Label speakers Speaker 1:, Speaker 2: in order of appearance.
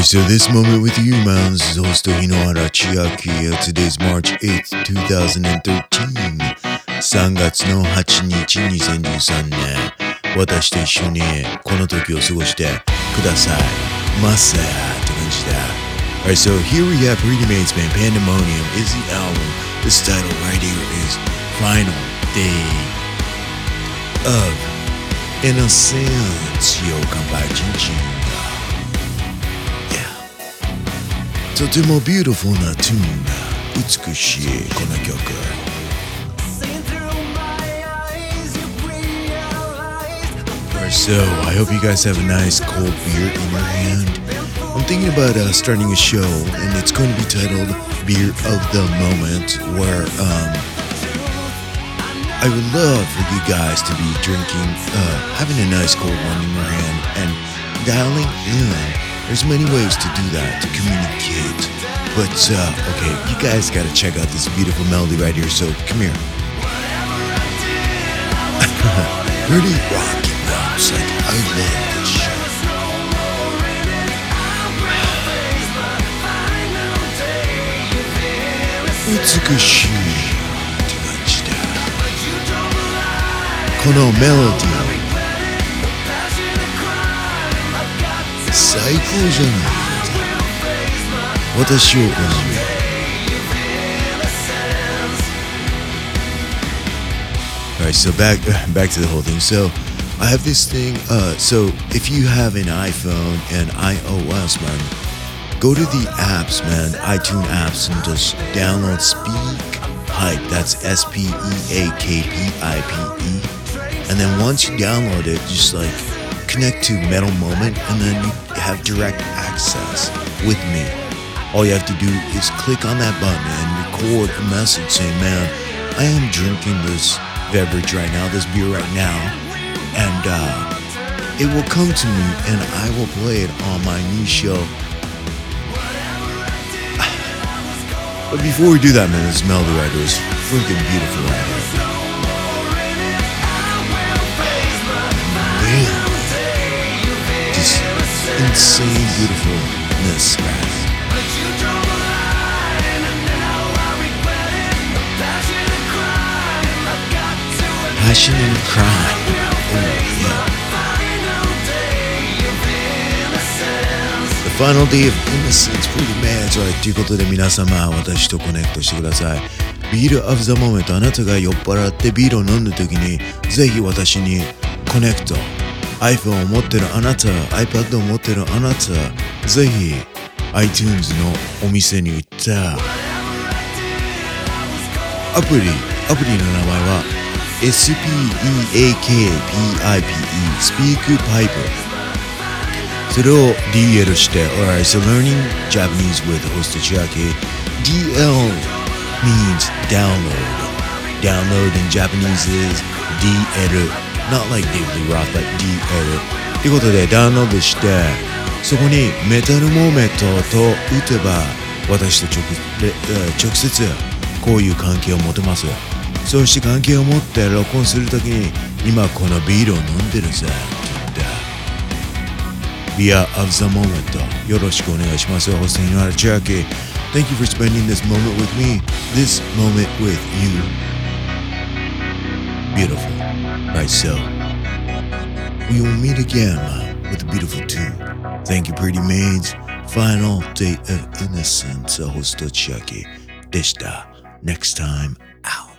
Speaker 1: Alright, so this moment with you, man, this is Hosto Hinohara Chiaki. Uh, today's March 8th, 2013.3月の8日2013年。私と一緒にこの時を過ごしてください。マッサーって感じだ。Alright, so here we have Pretty Maids band Pandemonium is the album. This title right here is Final Day of Innocence. Yo, come by, Chin Chin. とてもビューティフルなトゥーンが美しいこの曲 So, I hope you guys have a nice cold beer in your hand. I'm thinking about uh, starting a show, and it's going to be titled Beer of the Moment, where um, I would love for you guys to be drinking, uh, having a nice cold one in your hand, and dialing in. There's many ways to do that, to communicate. But, uh, okay, you guys gotta check out this beautiful melody right here, so come here. Pretty rocky bounce, like, I love this shit. Utsukushi って感じだこのメロディー 最高じゃない私をお願い Alright, so back back to the whole thing. So I have this thing. Uh, so if you have an iPhone and iOS, man, go to the apps, man, iTunes apps, and just download Speak Pipe. That's S P E A K P I P E. And then once you download it, just like connect to Metal Moment, and then you have direct access with me. All you have to do is click on that button and record a message saying, "Man, I am drinking this beverage right now, this beer right now, and uh, it will come to me, and I will play it on my new show." But before we do that, man, this melody right here is freaking beautiful right here. Beautifulness, man. Passion and crime. Oh, yeah. The final day of innocence, pretty man's right. ということで皆様、私とコネクトしてください。ビール of the moment あなたが酔っ払ってビールを飲んだ時にぜひ私にコネクト iPhone を持ってるあなた iPad を持ってるあなたぜひ iTunes のお店に行ったアプリアプリの名前は SPEAKPIPE Speak Pipe それを DL して Alright, so learning Japanese with host Chiaki DL means download Download in Japanese is DL Not like David Lee Roth, but DL ということでダウンロードしてそこにメタルモーメントと打てば私と直で直接こういう関係を持てます。そうして関係を持って録音するときに今このビールを飲んでるぜって言った Via of the moment. よろしくお願いします。ホストになるチャーキ。ー Thank you for spending this moment with me. This moment with you. Beautiful. myself. We will meet again with a beautiful tune. Thank you, pretty maids. Final day of innocence, Hostochaki Deshta. Next time, out.